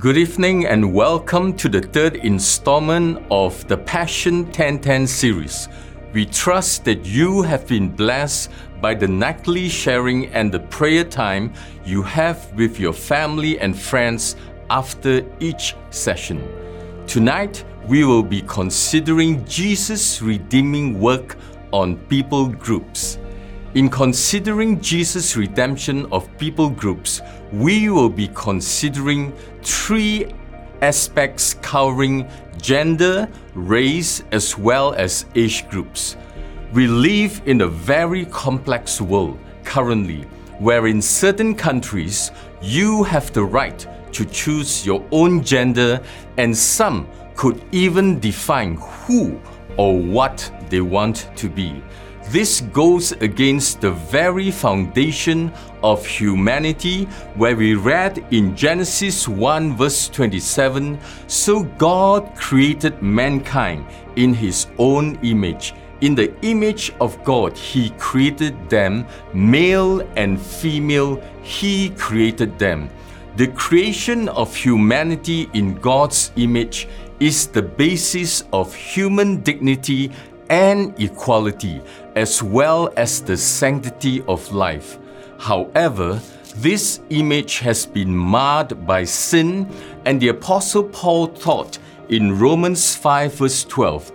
Good evening and welcome to the third installment of the Passion 1010 series. We trust that you have been blessed by the nightly sharing and the prayer time you have with your family and friends after each session. Tonight, we will be considering Jesus' redeeming work on people groups. In considering Jesus' redemption of people groups, we will be considering three aspects covering gender, race, as well as age groups. We live in a very complex world currently, where in certain countries you have the right to choose your own gender, and some could even define who or what they want to be. This goes against the very foundation of humanity, where we read in Genesis 1 verse 27 So God created mankind in his own image. In the image of God, he created them, male and female, he created them. The creation of humanity in God's image is the basis of human dignity and equality, as well as the sanctity of life. However, this image has been marred by sin, and the Apostle Paul taught in Romans 5, verse 12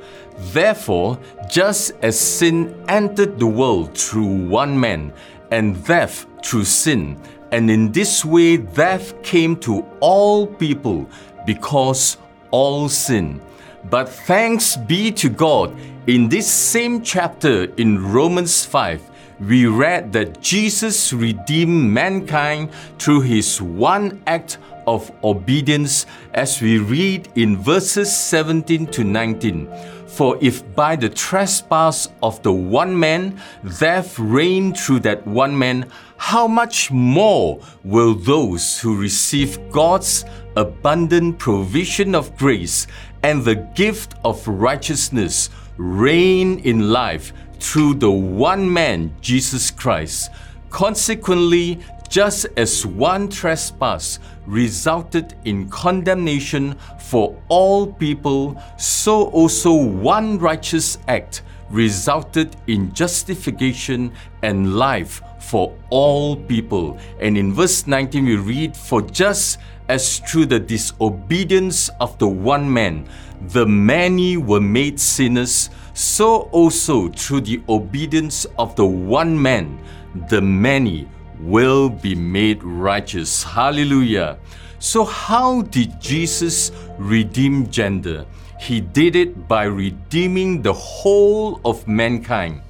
Therefore, just as sin entered the world through one man, and death through sin, and in this way death came to all people because all sin. But thanks be to God, in this same chapter in Romans 5, we read that Jesus redeemed mankind through his one act of obedience as we read in verses 17 to 19. For if by the trespass of the one man death reigned through that one man, how much more will those who receive God's abundant provision of grace and the gift of righteousness reign in life through the one man, Jesus Christ? Consequently, just as one trespass resulted in condemnation for all people, so also one righteous act resulted in justification and life for all people. And in verse 19, we read, For just as through the disobedience of the one man the many were made sinners, so also through the obedience of the one man the many will be made righteous. Hallelujah. So, how did Jesus redeem gender? He did it by redeeming the whole of mankind.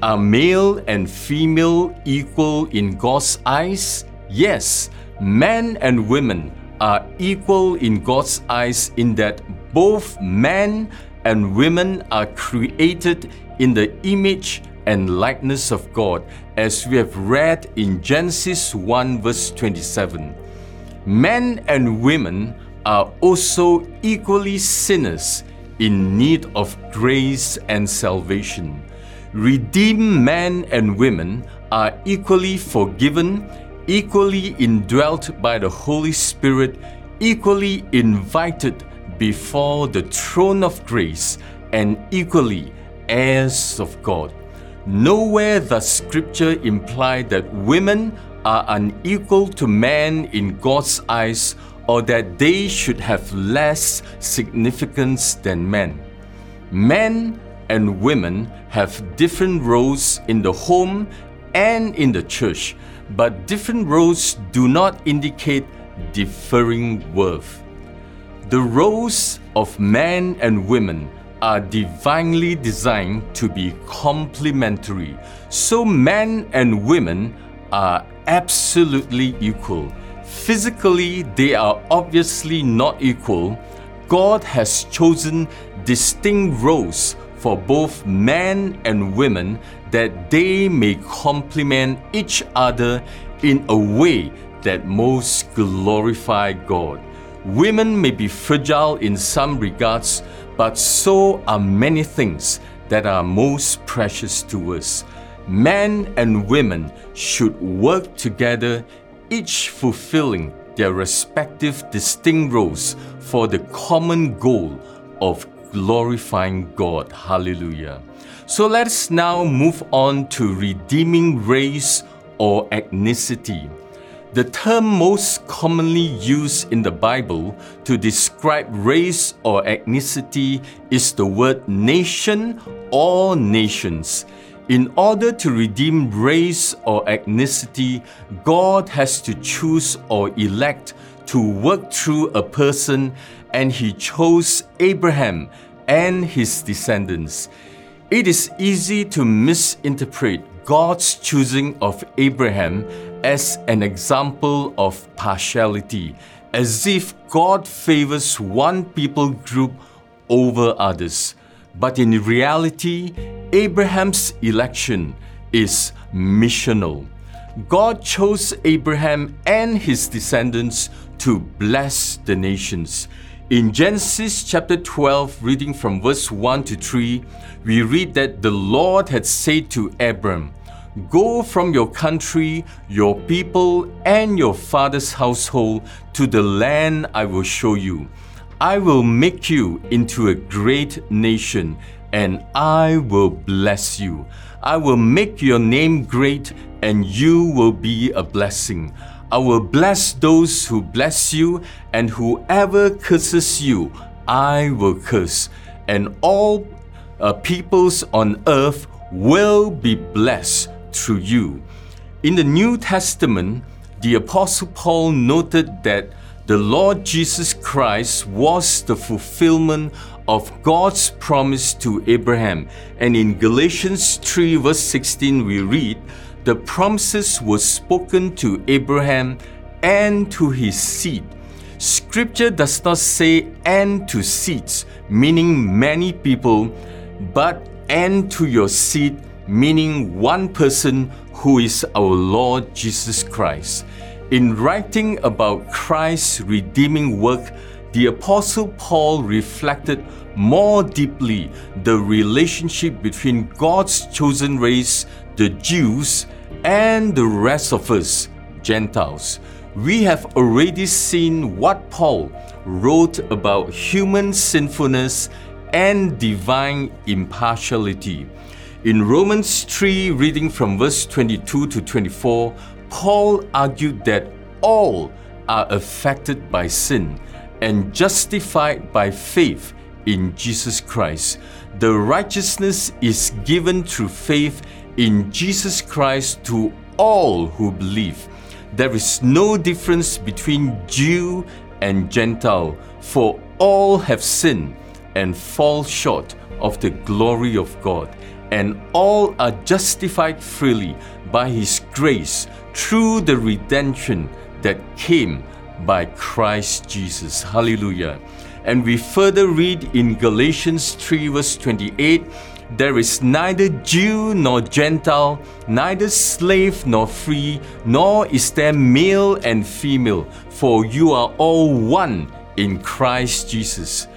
Are male and female equal in God's eyes? Yes, men and women are equal in God's eyes in that both men and women are created in the image and likeness of God, as we have read in Genesis 1, verse 27. Men and women are also equally sinners in need of grace and salvation. Redeemed men and women are equally forgiven, equally indwelt by the Holy Spirit, equally invited before the throne of grace, and equally heirs of God. Nowhere does Scripture imply that women are unequal to men in God's eyes or that they should have less significance than men. Men and women have different roles in the home and in the church, but different roles do not indicate differing worth. The roles of men and women are divinely designed to be complementary. So men and women are absolutely equal. Physically, they are obviously not equal. God has chosen distinct roles for both men and women that they may complement each other in a way that most glorify God. Women may be fragile in some regards, but so are many things that are most precious to us. Men and women should work together, each fulfilling their respective distinct roles for the common goal of glorifying God. Hallelujah. So let's now move on to redeeming race or ethnicity. The term most commonly used in the Bible to describe race or ethnicity is the word nation or nations. In order to redeem race or ethnicity, God has to choose or elect to work through a person, and He chose Abraham and his descendants. It is easy to misinterpret God's choosing of Abraham as an example of partiality, as if God favors one people group over others. But in reality, Abraham's election is missional. God chose Abraham and his descendants to bless the nations. In Genesis chapter 12, reading from verse 1 to 3, we read that the Lord had said to Abram, Go from your country, your people, and your father's household to the land I will show you. I will make you into a great nation, and I will bless you. I will make your name great, and you will be a blessing. I will bless those who bless you, and whoever curses you, I will curse. And all uh, peoples on earth will be blessed through you. In the New Testament, the Apostle Paul noted that the Lord Jesus Christ was the fulfillment of God's promise to Abraham. And in Galatians 3, verse 16, we read, the promises were spoken to Abraham and to his seed. Scripture does not say and to seeds, meaning many people, but and to your seed, meaning one person who is our Lord Jesus Christ. In writing about Christ's redeeming work, the Apostle Paul reflected more deeply the relationship between God's chosen race, the Jews, and the rest of us, Gentiles, we have already seen what Paul wrote about human sinfulness and divine impartiality. In Romans 3, reading from verse 22 to 24, Paul argued that all are affected by sin and justified by faith in Jesus Christ. The righteousness is given through faith in Jesus Christ to all who believe. There is no difference between Jew and Gentile, for all have sinned and fall short of the glory of God, and all are justified freely by His grace through the redemption that came by Christ Jesus. Hallelujah. And we further read in Galatians 3, verse 28 there is neither Jew nor Gentile, neither slave nor free, nor is there male and female, for you are all one in Christ Jesus.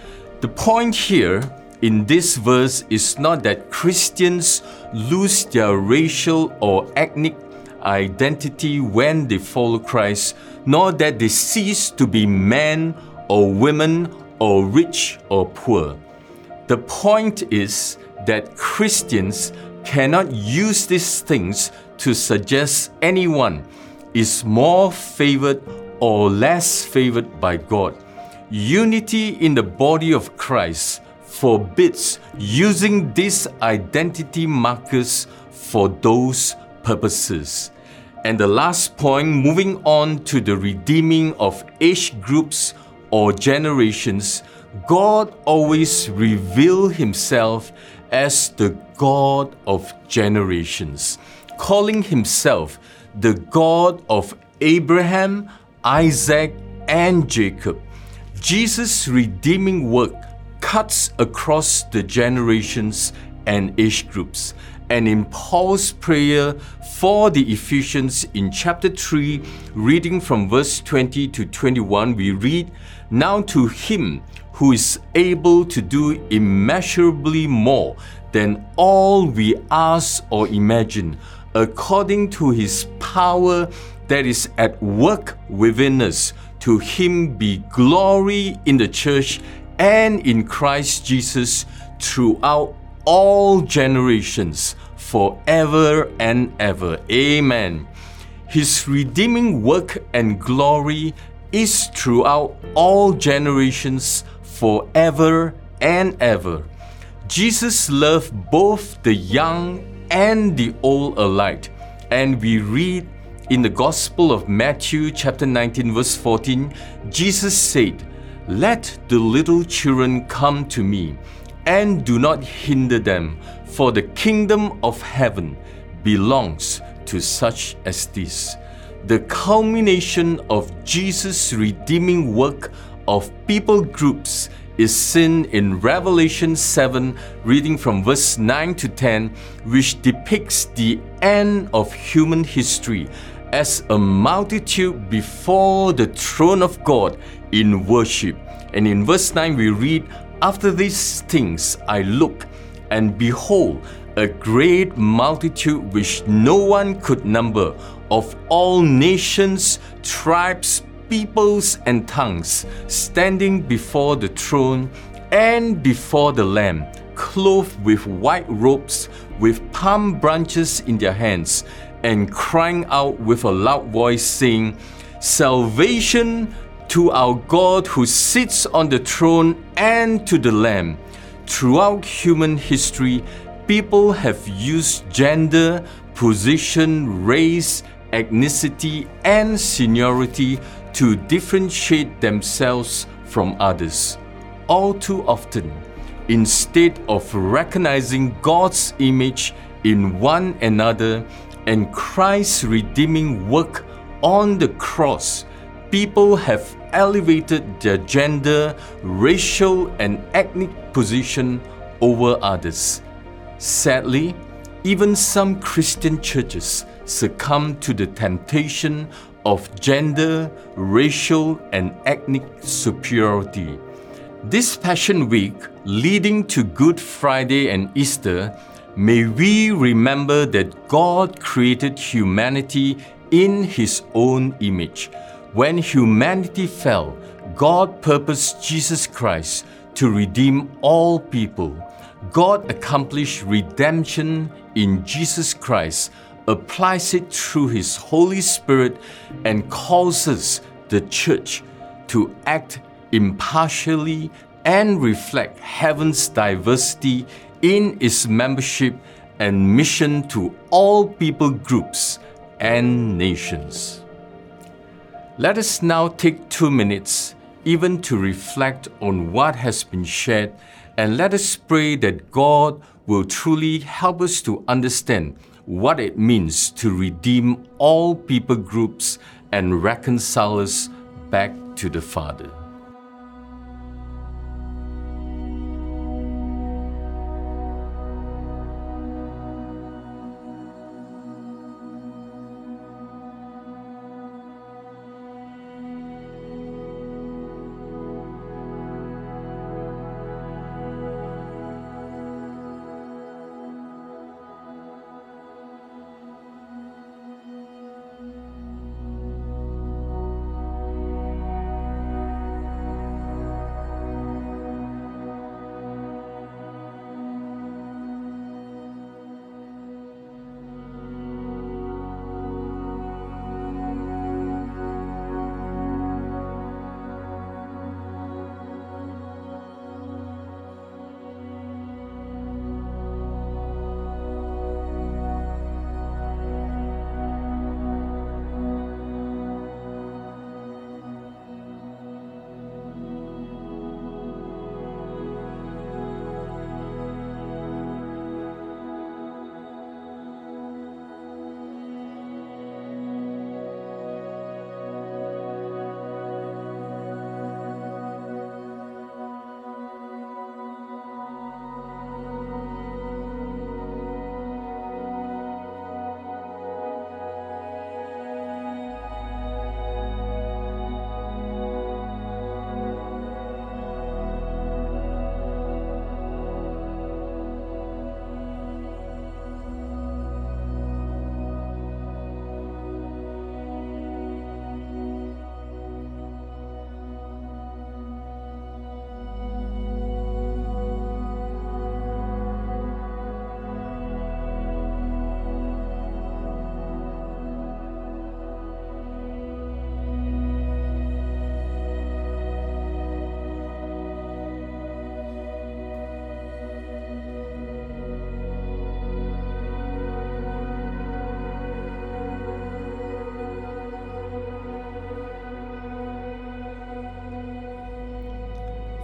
The point here in this verse is not that Christians lose their racial or ethnic identity when they follow Christ, nor that they cease to be men or women or rich or poor. The point is that Christians cannot use these things to suggest anyone is more favored or less favored by God. Unity in the body of Christ forbids using these identity markers for those purposes. And the last point, moving on to the redeeming of age groups or generations, God always revealed himself as the God of generations, calling himself the God of Abraham, Isaac, and Jacob. Jesus' redeeming work cuts across the generations and age groups. And in Paul's prayer for the Ephesians in chapter 3, reading from verse 20 to 21, we read, Now to him who is able to do immeasurably more than all we ask or imagine, according to his power that is at work within us. To him be glory in the church and in Christ Jesus throughout all generations, forever and ever. Amen. His redeeming work and glory is throughout all generations, forever and ever. Jesus loved both the young and the old alike, and we read in the Gospel of Matthew, chapter 19, verse 14, Jesus said, Let the little children come to me, and do not hinder them, for the kingdom of heaven belongs to such as this. The culmination of Jesus' redeeming work of people groups is seen in Revelation 7, reading from verse 9 to 10, which depicts the end of human history as a multitude before the throne of God in worship. And in verse 9 we read, After these things I looked, and behold, a great multitude which no one could number, of all nations, tribes, peoples, and tongues, standing before the throne and before the Lamb, clothed with white robes, with palm branches in their hands and crying out with a loud voice, saying, Salvation to our God who sits on the throne and to the Lamb. Throughout human history, people have used gender, position, race, ethnicity, and seniority to differentiate themselves from others. All too often, instead of recognizing God's image in one another, and Christ's redeeming work on the cross, people have elevated their gender, racial, and ethnic position over others. Sadly, even some Christian churches succumb to the temptation of gender, racial, and ethnic superiority. This Passion Week, leading to Good Friday and Easter, May we remember that God created humanity in His own image. When humanity fell, God purposed Jesus Christ to redeem all people. God accomplished redemption in Jesus Christ, applies it through His Holy Spirit, and calls us, the church, to act impartially and reflect heaven's diversity in its membership and mission to all people groups and nations. Let us now take two minutes even to reflect on what has been shared and let us pray that God will truly help us to understand what it means to redeem all people groups and reconcile us back to the Father.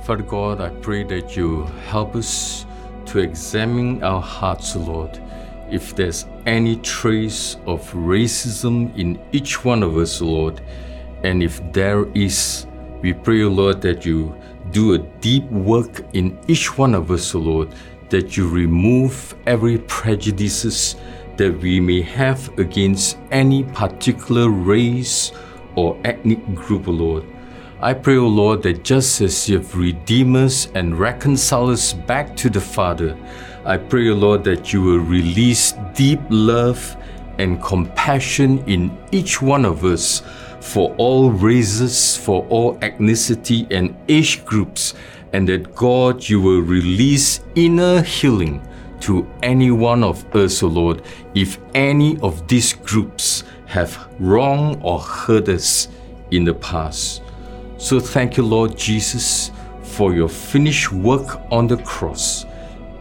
Father God, I pray that you help us to examine our hearts, Lord. If there's any trace of racism in each one of us, Lord, and if there is, we pray, Lord, that you do a deep work in each one of us, Lord, that you remove every prejudices that we may have against any particular race or ethnic group, Lord. I pray, O Lord, that just as you have redeemed us and reconciled us back to the Father, I pray, O Lord, that you will release deep love and compassion in each one of us for all races, for all ethnicity and age groups, and that God, you will release inner healing to any one of us, O Lord, if any of these groups have wronged or hurt us in the past. So thank you, Lord Jesus, for your finished work on the cross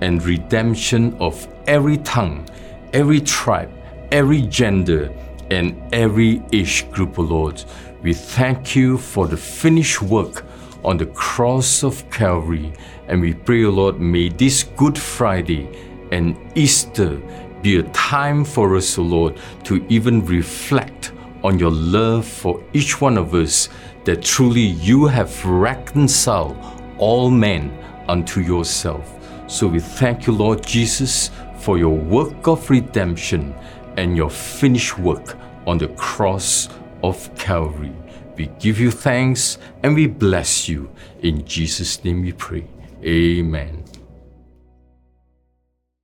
and redemption of every tongue, every tribe, every gender, and every age group, Lord. We thank you for the finished work on the cross of Calvary, and we pray, Lord, may this Good Friday and Easter be a time for us, Lord, to even reflect on your love for each one of us that truly you have reconciled all men unto yourself. So we thank you, Lord Jesus, for your work of redemption and your finished work on the cross of Calvary. We give you thanks and we bless you. In Jesus' name we pray. Amen.